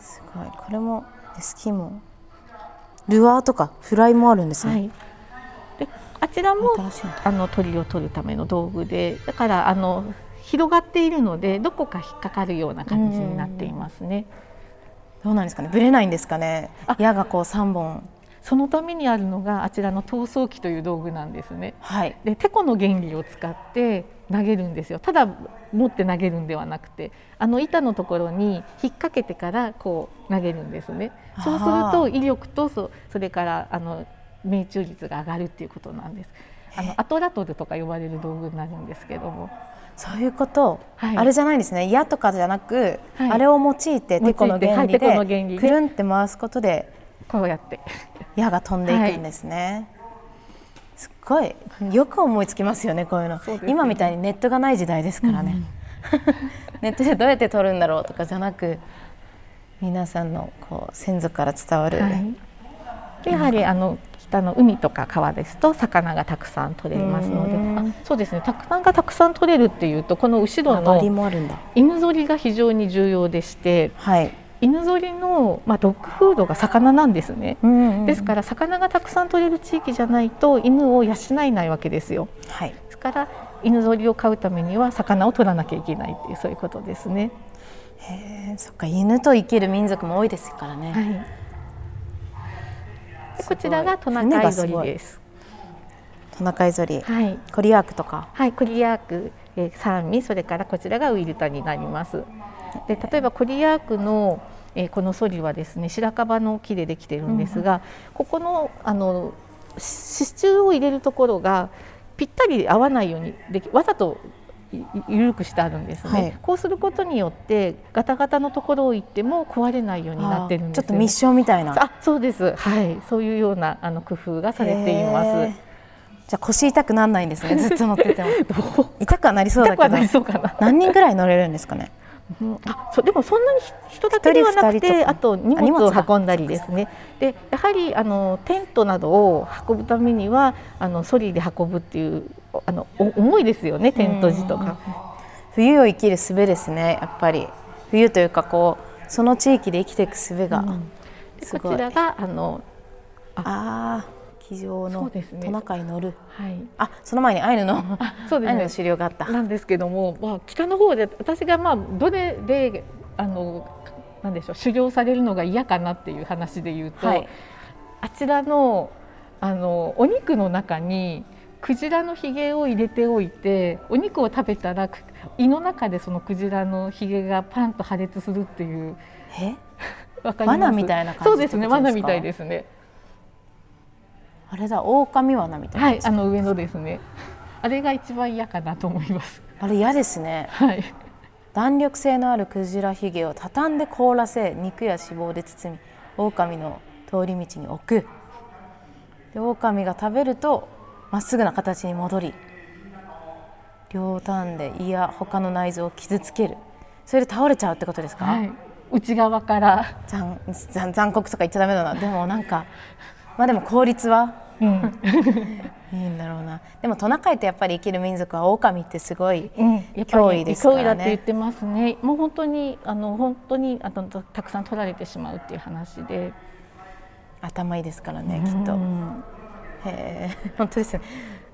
すごいこれもスキーもルアーとかフライもあるんですね。はい、であちらもあの鳥を取るための道具でだからあの広がっているのでどこか引っかかるような感じになっていますね。どうなんですかね。ぶれないんですかね。矢がこう三本そのためにあるのがあちらの逃走機という道具なんですね。はい、でてこの原理を使って投げるんですよ。ただ持って投げるんではなくてあの板のところに引っ掛けてからこう投げるんですね。そうすると威力とそそれからあの命中率が上がるっていうことなんです。あのアトラトルとか呼ばれる道具になるんですけども。そういうこと、はい、あれじゃないんですね。矢とかじゃなく、はい、あれを用いててこの原理で。くるんって回すことでこうやって。矢が飛んでいくんですね、はい、すごいよく思いつきますよねこういうの、ね、今みたいにネットがない時代ですからね、うん、ネットでどうやって撮るんだろうとかじゃなく皆さんのこう先祖から伝わる、はい、やはりあの北の海とか川ですと魚がたくさん取れますので。そうですね。魚がたくさん取れるっていうとこの後ろの犬ぞりが非常に重要でして、はい、犬ぞりの、まあ、ドッグフードが魚なんですね、うんうん、ですから魚がたくさん取れる地域じゃないと犬を養えないわけですよ、はい、ですから犬ぞりを飼うためには魚を取らなきゃいけないっていうそういうことですね。へそっか犬と生きる民族も多いですからね。はいこちらがトナカイゾリです。トナカイゾリ、はい、コリアークとか。はい、コリアーク、えー、酸味、それからこちらがウイルタになります。で、例えばコリアークのえー、このソリはですね白樺の木でできているんですが、うん、ここのあの支柱を入れるところがぴったり合わないようにできわざと緩くしてあるんですね、はい、こうすることによってガタガタのところを行っても壊れないようになってるんです、ね、ちょっと密集みたいな。あそうです。はい。そういうようなあの工夫がされています。じゃあ腰痛くならないんですね。ずっと乗ってても。痛くはなりそうだけど。何人ぐらい乗れるんですかね？うん、あそでもそんなに人だけではなくてあと荷物を運んだりですね。でやはりあのテントなどを運ぶためにはあのソリで運ぶっていうあの重いですよねテント時とか。冬を生きる術ですねやっぱり。冬というかこうその地域で生きていく術が、うん、こちらがあのああ机上のトナカイ乗る、はい、あその前にアイヌのそうです、ね、アイがあった。なんですけども、まあ、北の方で私がまあどれであのなんでしょう狩猟されるのが嫌かなっていう話で言うと、はい、あちらのあのお肉の中にクジラのひげを入れておいてお肉を食べたら胃の中でそのクジラのひげがパンと破裂するっていう。え？罠みたいな感じそうですね罠みたいですねあれだ狼罠みたいな。はいあの上のですね。あれが一番嫌かなと思います。あれ嫌ですね。はい。弾力性のあるクジラひげを畳んで凍らせ肉や脂肪で包み狼の通り道に置く。で狼が食べるとまっすぐな形に戻り両端で胃や他の内臓を傷つける。それで倒れちゃうってことですか、はい、内側から。残残酷とか言っちゃダメだな。でもなんかまあでも効率は、うん、いいんだろうな。でもトナカイってやっぱり生きる民族は狼ってすごい脅威ですからね、脅威だって言ってますね。もう本当にあの本当にあとたくさん取られてしまうっていう話で。頭いいですからねきっと、へえ。本当ですね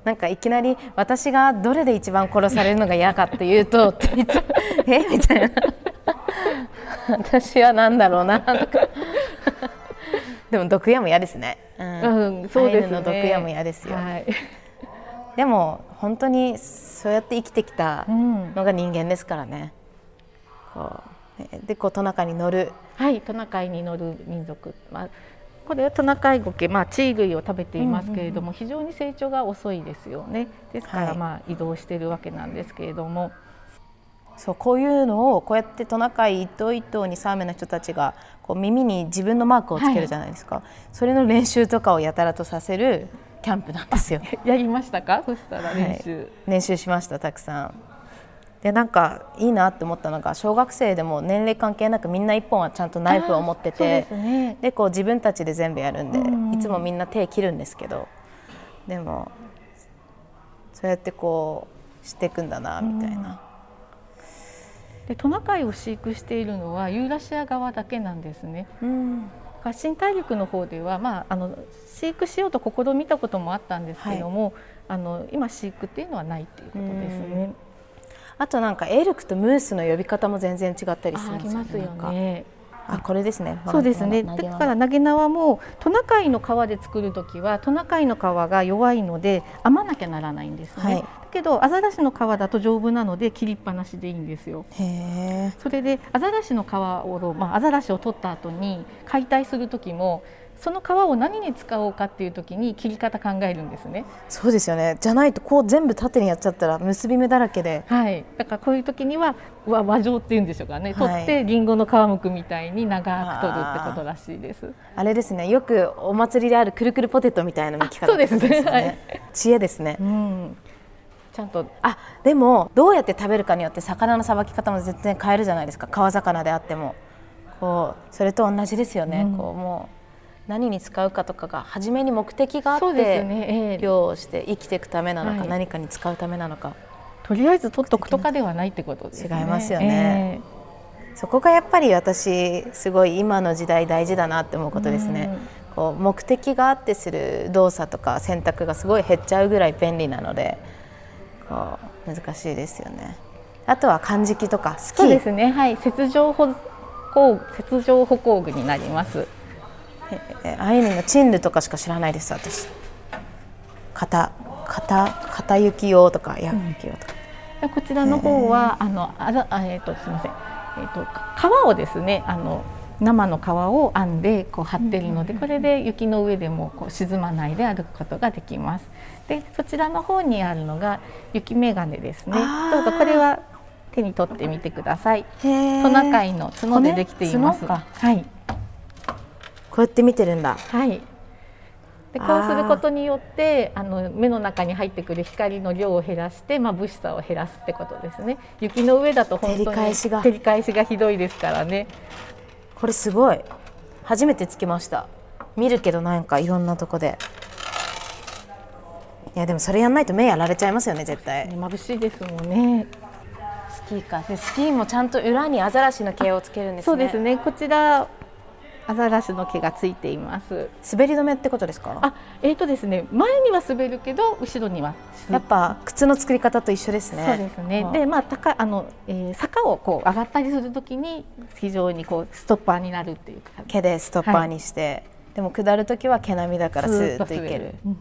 なんかいきなり私がどれで一番殺されるのが嫌かっていうと え？みたいな。私は何だろうな。とかでも毒矢も嫌ですね。うん、うん、そうですね。の毒矢も嫌ですよ。はい、でも本当にそうやって生きてきたのが人間ですからね。うん、こうでこうトナカイに乗る。はいトナカイに乗る民族。まあこれはトナカイゴケ、まあ、地類を食べていますけれども、非常に成長が遅いですよねですから、まあ、移動しているわけなんですけれども、そうこういうのをこうやってトナカイ一頭一頭にサーメの人たちがこう耳に自分のマークをつけるじゃないですか、はい、それの練習とかをやたらとさせるキャンプなんですよ。やりましたか？そしたら練習、はい、練習しましたたくさん。でなんかいいなって思ったのが小学生でも年齢関係なくみんな一本はちゃんとナイフを持っててで、ね、こう自分たちで全部やるんで、いつもみんな手切るんですけどでもそうやってこうしていくんだなみたいな。でトナカイを飼育しているのはユーラシア側だけなんですね。うん新大陸の方では、まあ、あの飼育しようと試みたこともあったんですけども、はい、あの今飼育っていうのはないっていうことですね。あとなんかエルクとムースの呼び方も全然違ったりするんですよね。あこれですね。そうですね。だから投げ縄もトナカイの皮で作る時はトナカイの皮が弱いので編まなきゃならないんですね。はい、けどアザラシの皮だと丈夫なので切りっぱなしでいいんですよ。それでアザラシの皮をまあアザラシを取った後に解体する時もその皮を何に使おうかっていう時に切り方考えるんですね。そうですよね。じゃないとこう全部縦にやっちゃったら結び目だらけで。はい。だからこういう時には和和状っていうんでしょうかね。取ってりんごの皮むくみたいに長く取るってことらしいです。あれですね。よくお祭りであるくるくるポテトみたいな剥き方、そうですね。はい、知恵ですね。うん。ちゃんと。あでもどうやって食べるかによって魚のさばき方も全然変えるじゃないですか。川魚であっても。こうそれと同じですよね、うん、こうもう何に使うかとかが初めに目的があって、ね。えー、漁をして生きていくためなのか、はい、何かに使うためなのか。とりあえず取っとくとかではないってことですね。違いますよね、えー、そこがやっぱり私すごい今の時代大事だなって思うことですね。こう目的があってする動作とか選択がすごい減っちゃうぐらい便利なので難しいですよね。あとは漢字とかそうですね。はい、雪上歩行雪上歩行具になります。えあいみのチンルとかしか知らないです私。片片片雪用とかや雪用とか。うん、こちらの方は、えー、あのあざえっ、ー、とすみません。えっ、ー、と皮をですねあの生の皮を編んでこう貼ってるので、これで雪の上でもこう沈まないで歩くことができます。でそちらの方にあるのが雪眼鏡ですね。どうぞこれは手に取ってみてください。トナカイの角でできています。はい。こうやって見てるんだ。はい。でこうすることによってあの目の中に入ってくる光の量を減らして、まあ、物質差を減らすってことですね雪の上だと本当に照り返しが照り返しがひどいですからねこれすごい初めてつけました見るけどなんかいろんなとこでいやでもそれやんないと目やられちゃいますよね絶対。眩しいですもんね。スキーか。でスキーもちゃんと裏にアザラシの毛をつけるんですね。そうですね。こちらアザラシの毛がついています。滑り止めってことですか？あえっ、ー、とですね前には滑るけど後ろにはやっぱ靴の作り方と一緒ですね。そうですね、うん、でまあ高あの、えー、坂をこう上がったりするときに非常にこうストッパーになるっていう毛でストッパーにして、はい、でも下る時は毛並みだからスーッといける、うん、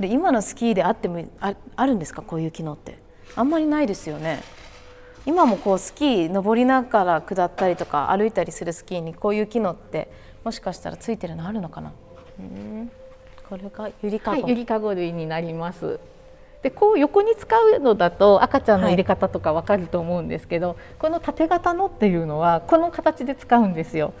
これ今のスキーであってもああるんですか？こういう機能って。あんまりないですよね。今もこうスキー登りながら下ったりとか歩いたりするスキーにこういう機能ってもしかしたらついてるのあるのかな？うん。これがゆりかご、はい、ゆりかご類になります。でこう横に使うのだと赤ちゃんの入れ方とかわかると思うんですけど、はい、この縦型のっていうのはこの形で使うんですよ。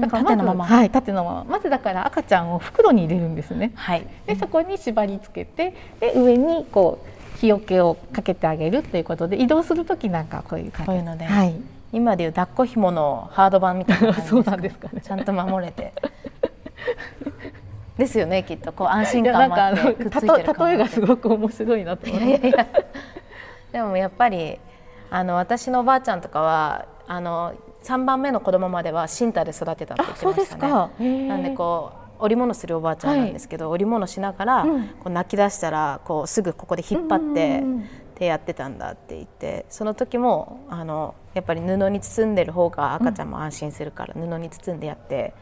だから縦のまま、はい、縦のまま。まずだから赤ちゃんを袋に入れるんですね。はい、でそこに縛り付けてで上にこう日よけをかけてあげるということで移動する時なんかこういう感じ。こういうので、はい、今でいう抱っこ紐のハード版みたいな そうなんですかね。ちゃんと守れて ですよねきっとこう安心感もあってくっついてる例えがすごく面白いなと思って。でもやっぱりあの私のおばあちゃんとかはあの3番目の子供までは新太で育てたって言ってましたね。なんでこう織物するおばあちゃんなんですけど、はい、織物しながら、うん、こう泣き出したらこうすぐここで引っ張って手やってたんだって言ってその時もあのやっぱり布に包んでる方が赤ちゃんも安心するから、布に包んでやって。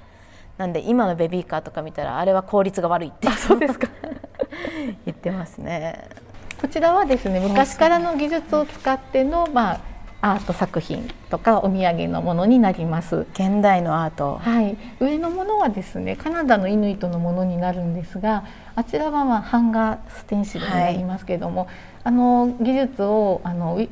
なんで今のベビーカーとか見たらあれは効率が悪いってそうですか。言ってますね。こちらはですね昔からの技術を使ってのまあアート作品とかお土産のものになります。現代のアート。はい。上のものはですねカナダのイヌイトのものになるんですがあちらはまあ版画ステンシルになりますけれども、はい、あの技術をあの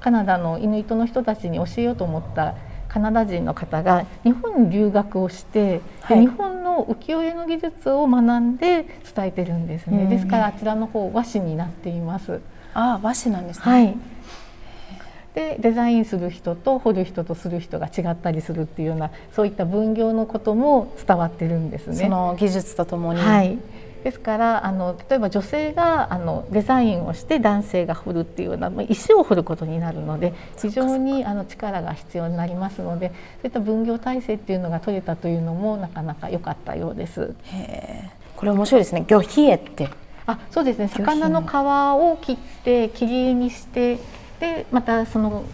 カナダのイヌイトの人たちに教えようと思ったカナダ人の方が日本に留学をして、はい、日本の浮世絵の技術を学んで伝えてるんですね、ですからあちらの方和紙になっています。あ和紙なんですね、はい。でデザインする人と彫る人とする人が違ったりするっていうようなそういった分業のことも伝わってるんですね。その技術とともに、はい、ですからあの例えば女性があのデザインをして男性が彫るっていうような、まあ、石を彫ることになるので非常にあの力が必要になりますのでそういった分業体制っていうのが取れたというのもなかなか良かったようです。へこれ面白いですね。魚皮絵って。あそうですね。魚の皮を切って切り絵にしてでまたその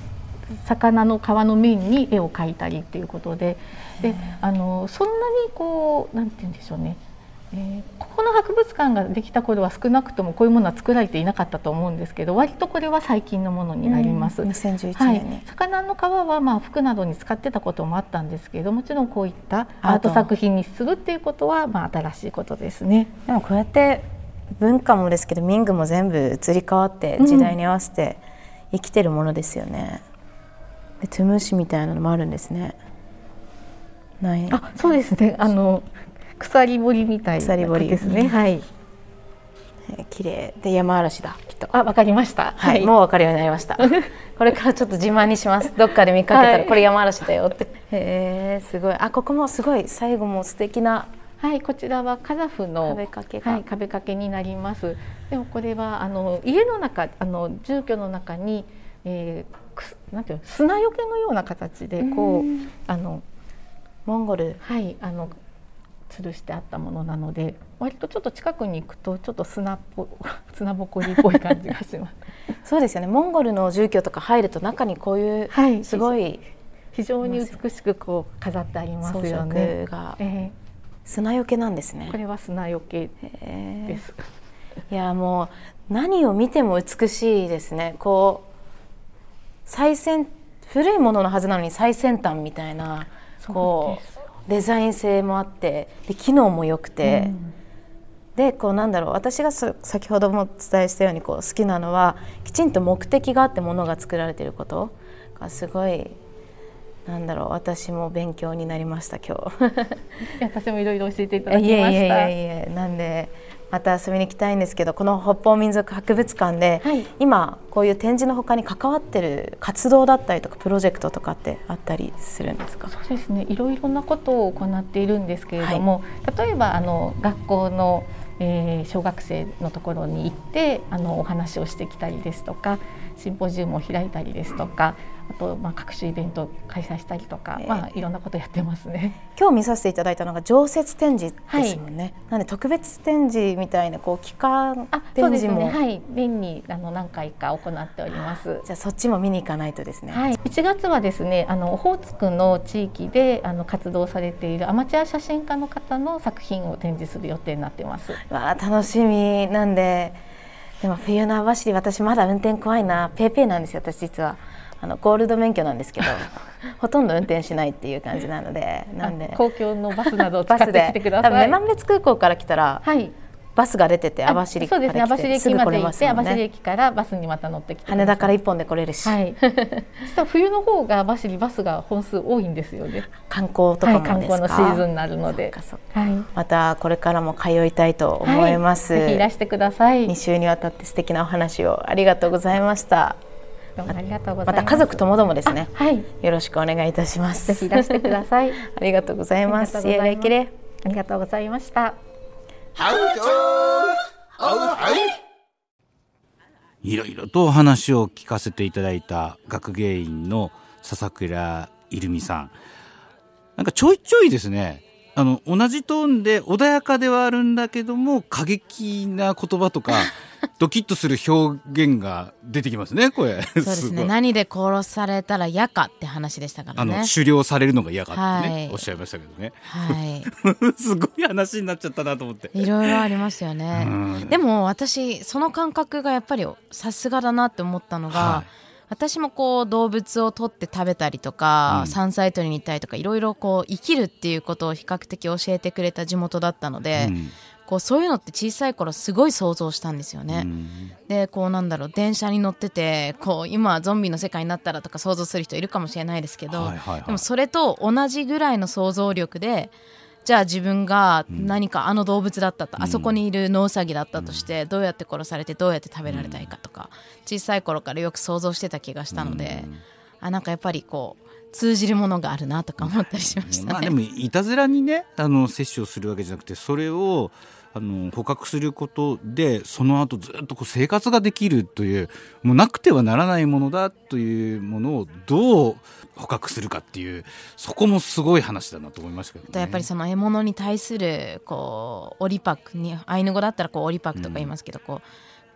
魚の皮の面に絵を描いたりっていうことでであのそんなにこうなんて言うんでしょうね、えー、ここの博物館ができた頃は少なくともこういうものは作られていなかったと思うんですけど割とこれは最近のものになります。うん、2011年に、はい、魚の皮はまあ服などに使ってたこともあったんですけどもちろんこういったアート作品にするっていうことはまあ新しいことですね。でもこうやって文化もですけど民具も全部移り変わって時代に合わせて、うん生きてるものですよね。でトゥムシみたいなのもあるんですね。ない？あそうですね。あの鎖彫りみたいな鎖彫りですね、はい。へ綺麗で山嵐だ。きっと。あわかりました。はい、もうわかるようになりました。これからちょっと自慢にします。どっかで見かけたら、これ山嵐だよって。へえすごい。あここもすごい最後も素敵なはいこちらはカザフの壁掛けはい、壁掛けになります。でもこれはあの家の中あの住居の中に、えー、なんていう砂よけのような形でこうあのモンゴルはいあの吊るしてあったものなので割とちょっと近くに行くとちょっと砂っぽ 砂ぼこりっぽい感じがします そうですよねモンゴルの住居とか入ると中にこういう、すごい非常に美しくこう飾ってありますよね。が、えー、砂よけなんですね。これは砂よけです。いやもう何を見ても美しいですね。こう最先古いもののはずなのに最先端みたいなこうデザイン性もあってで機能も良くて、うん、でこうなんだろう私が先ほどもお伝えしたようにこう好きなのはきちんと目的があってものが作られていることがすごいなんだろう私も勉強になりました今日。私もいろいろ教えていただきました。いえいえいなんでまた遊びに行きたいんですけどこの北方民族博物館で、はい、今こういう展示のほかに関わってる活動だったりとかプロジェクトとかってあったりするんですか？そうですね。いろいろなことを行っているんですけれども、はい、例えばあの学校のえー、小学生のところに行ってあのお話をしてきたりですとかシンポジウムを開いたりですとかあとまあ各種イベントを開催したりとか、えー、まあいろんなことやってますね。今日見させていただいたのが常設展示ですもんね。はい、なんで特別展示みたいなこう期間展示も、ね、はい年にあの何回か行っております。じゃあそっちも見に行かないとですね。はい。1月はですねあのオホーツクの地域であの活動されているアマチュア写真家の方の作品を展示する予定になってます。わあ楽しみなんで。でも冬の網走私まだ運転怖いなペーペーなんですよ私実はあのゴールド免許なんですけど ほとんど運転しないっていう感じなのでなんで公共のバスなどを使ってきてください。多分女満別空港から来たら、はい、バスが出てて網走そうですね網走駅まで行って網走駅からバスにまた乗ってきて羽田から一本で来れるし、はい、実は冬の方が網走バスが本数多いんですよね。観光とかも、はい、観光のシーズンになるので。はい、またこれからも通いたいと思います、はい、ぜひいらしてください。2週にわたって素敵なお話をありがとうございましたどうもありがとうございます。また家族ともどもですね。はい。よろしくお願いいたします。ぜひいらしてください。ありがとうございます。ありがとうございました。い。ろい。ろとお話を聞かせてい。ただい。た学芸員の笹倉い。るみさん。なんかちょい。ちょい。ですね、あの、同じトーンで穏やかではあるんだけども、過激な言葉とか、ドキッとする表現が出てきますね、これ。そうですね。何で殺されたら嫌かって話でしたからね。あの、狩猟されるのが嫌かってね、はい、おっしゃいましたけどね。はい。すごい話になっちゃったなと思って。いろいろありますよね。でも私、その感覚がやっぱりさすがだなって思ったのが、はい私もこう動物を取って食べたりとか、うん、山菜採りに行ったりとかいろいろこう生きるっていうことを比較的教えてくれた地元だったので、うん、こうそういうのって小さい頃すごい想像したんですよね。うん、でこうなんだろう電車に乗っててこう今ゾンビの世界になったらとか想像する人いるかもしれないですけど、はいはいはい、でもそれと同じぐらいの想像力でじゃあ自分が何かあの動物だったと、うん、あそこにいるノウサギだったとして、どうやって殺されてどうやって食べられたいかとか、小さい頃からよく想像してた気がしたので、あなんかやっぱりこう通じるものがあるなとか思ったりしました、ね、まあでもいたずらにねあの摂取をするわけじゃなくてそれをあの捕獲することでその後ずっとこう生活ができるというもうなくてはならないものだというものをどう捕獲するかっていうそこもすごい話だなと思いましたけど、ね、やっぱりその獲物に対するこうオリパクにアイヌ語だったらこうオリパクとか言いますけど、うん、こう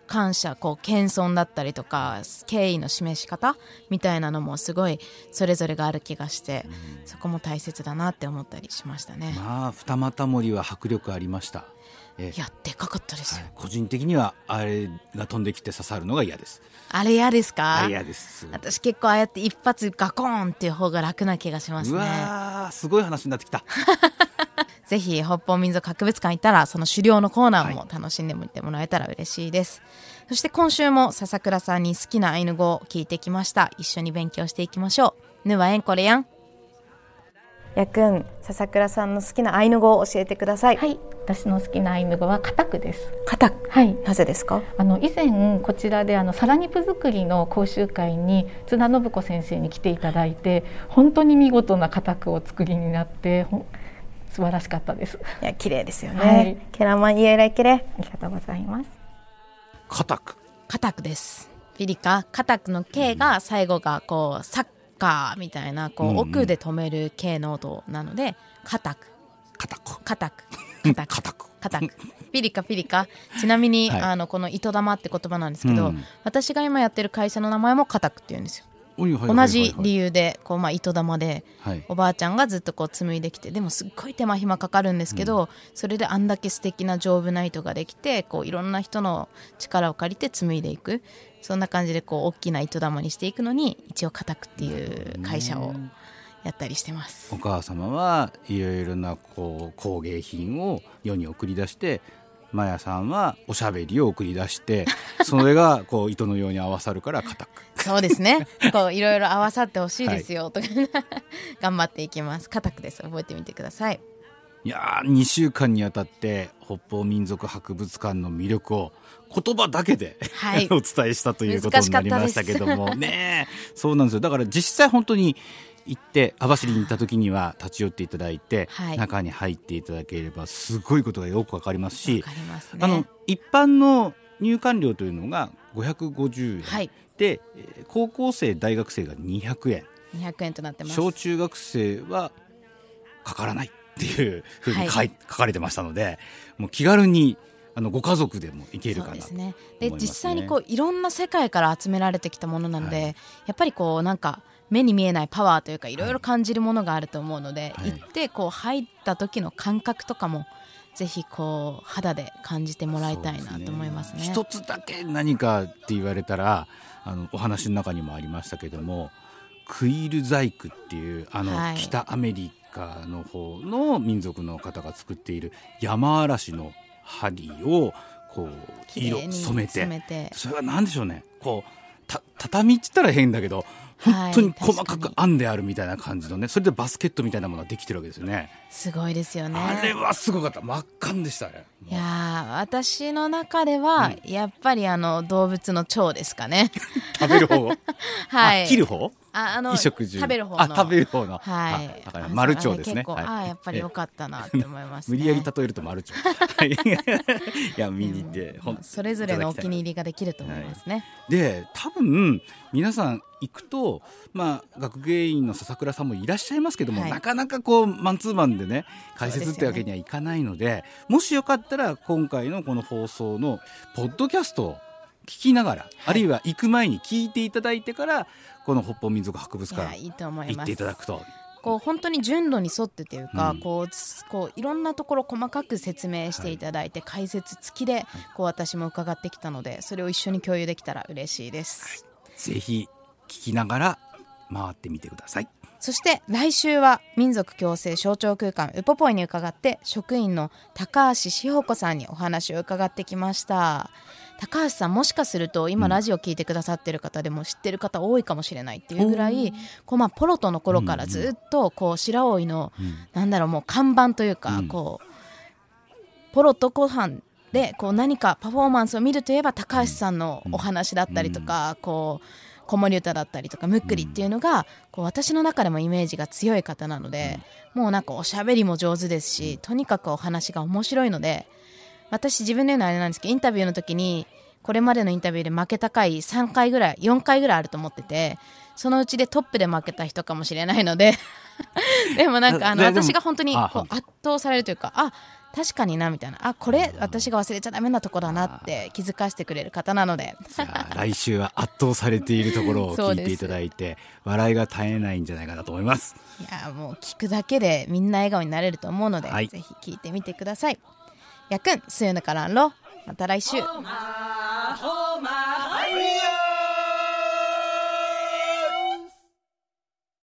感謝こう謙遜だったりとか敬意の示し方みたいなのもすごいそれぞれがある気がして、うん、そこも大切だなって思ったりしましたね。まあ二股森は迫力ありました。えー、いやでかかったですよ、はい、個人的にはあれが飛んできて刺さるのが嫌です。あれ嫌ですか？あれ嫌です。私結構ああやって一発ガコーンっていう方が楽な気がしますね。うわすごい話になってきた。ぜひ北方民族博物館行ったらその狩猟のコーナーも楽しんでみてもらえたら嬉しいです、はい、そして今週も笹倉さんに好きなアイヌ語を聞いてきました。一緒に勉強していきましょう。ぬはえんこれやんやくん笹倉さんの好きなアイヌ語を教えてください。はい。私の好きなアイヌ語はカタクです。カタク？はい。なぜですか？あの以前こちらであのサラニプ作りの講習会に津田信子先生に来ていただいて本当に見事なカタクを作りになって素晴らしかったです。いや綺麗ですよね、はい、ケラマンイエライケレありがとうございます。カタク。カタクです。ピリカカタクの K が最後がこうサッカーみたいなこう奥で止める K の音なので固く固く固く固く固くピリカピリカ。ちなみに、はい、あのこの糸玉って言葉なんですけど、うん、私が今やってる会社の名前も固くって言うんですよ同じ理由でこう、まあ、糸玉で、はい、おばあちゃんがずっとこう紡いできてでもすっごい手間暇かかるんですけど、うん、それであんだけ素敵な丈夫な糸ができてこういろんな人の力を借りて紡いでいく。そんな感じでこう大きな糸玉にしていくのに一応固くっていう会社をやったりしてます。お母様はいろいろなこう工芸品を世に送り出してマヤさんはおしゃべりを送り出して それがこう糸のように合わさるから固く。そうですね。こういろいろ合わさってほしいですよ、はい、とか 頑張っていきます。固くです。覚えてみてください。いやー2週間にわたって北方民族博物館の魅力を言葉だけで、はい、お伝えしたということになりましたけども。ねそうなんですよ。だから実際本当に行って網走に行った時には立ち寄っていただいて、はい、中に入っていただければすごいことがよくわかりますし、ね、あの一般の入館料というのが550円、はい、で高校生大学生が200円。200円となってます。小中学生はかからないっていうふうに書,、はい、書かれてましたのでもう気軽にあのご家族でも行けるかなですね。で、実際にこういろんな世界から集められてきたものなので、はい、やっぱりこうなんか目に見えないパワーというかいろいろ感じるものがあると思うので、はい、行ってこう入った時の感覚とかもぜひこう肌で感じてもらいたいなと思いますね。すね。一つだけ何かって言われたらあのお話の中にもありましたけどもクイール細工っていうあの、北アメリカの方の民族の方が作っている山嵐の針をこう色染めて。染めて。それは何でしょうね。こうた畳っつったら変だけど本当に細かく編んであるみたいな感じのねそれでバスケットみたいなものができてるわけですよね。すごいですよね。あれはすごかった。真っ赤でしたね。いや私の中では、やっぱりあの動物の腸ですかね。食べる方 はい。切る方？ああの食食べる方の。食べる方の。はい。だからマルチョウですね。はい、あやっぱり良かったなって思います、ね、無理やり例えるとマルチョウいや見に行ってそれぞれのお気に入りができると思いますね、はい、で多分皆さん行くとまあ学芸員の笹倉さんもいらっしゃいますけども、はい、なかなかこうマンツーマンでね解説ってわけにはいかないので、ね、もしよかったら今回のこの放送のポッドキャストを聞きながら、はい、あるいは行く前に聞いていただいてからこの北方民族博物館行っていただくと。こう本当に順路に沿ってというか、うん、こうこういろんなところ細かく説明していただいて、はい、解説付きでこう私も伺ってきたのでそれを一緒に共有できたら嬉しいです。はい、ぜひ聞きながら回ってみてください。そして来週は民族共生象徴空間ウポポイに伺って職員の高橋志保子さんにお話を伺ってきました。高橋さんもしかすると今ラジオ聞いてくださってる方でも知ってる方多いかもしれないっていうぐらい、こうまあポロトの頃からずっとこう白老の、なんだろうもう看板というか、こうポロトご飯でこう何かパフォーマンスを見るといえば高橋さんのお話だったりとか、こう子守歌だったりとかむっくりっていうのがこう私の中でもイメージが強い方なのでもうなんかおしゃべりも上手ですしとにかくお話が面白いので私自分で言うのはあれなんですけどインタビューの時にこれまでのインタビューで負けた回3回ぐらい4回ぐらいあると思っててそのうちでトップで負けた人かもしれないので でもなんかあの私が本当にこう圧倒されるというかあ確かになみたいな。あこれ私が忘れちゃダメなところだなって気づかせてくれる方なので。来週は圧倒されているところを 聞いていただいて笑いが絶えないんじゃないかなと思います。いやもう聞くだけでみんな笑顔になれると思うので、はい、ぜひ聞いてみてくださいやくん、すうぬからんろ。また来週。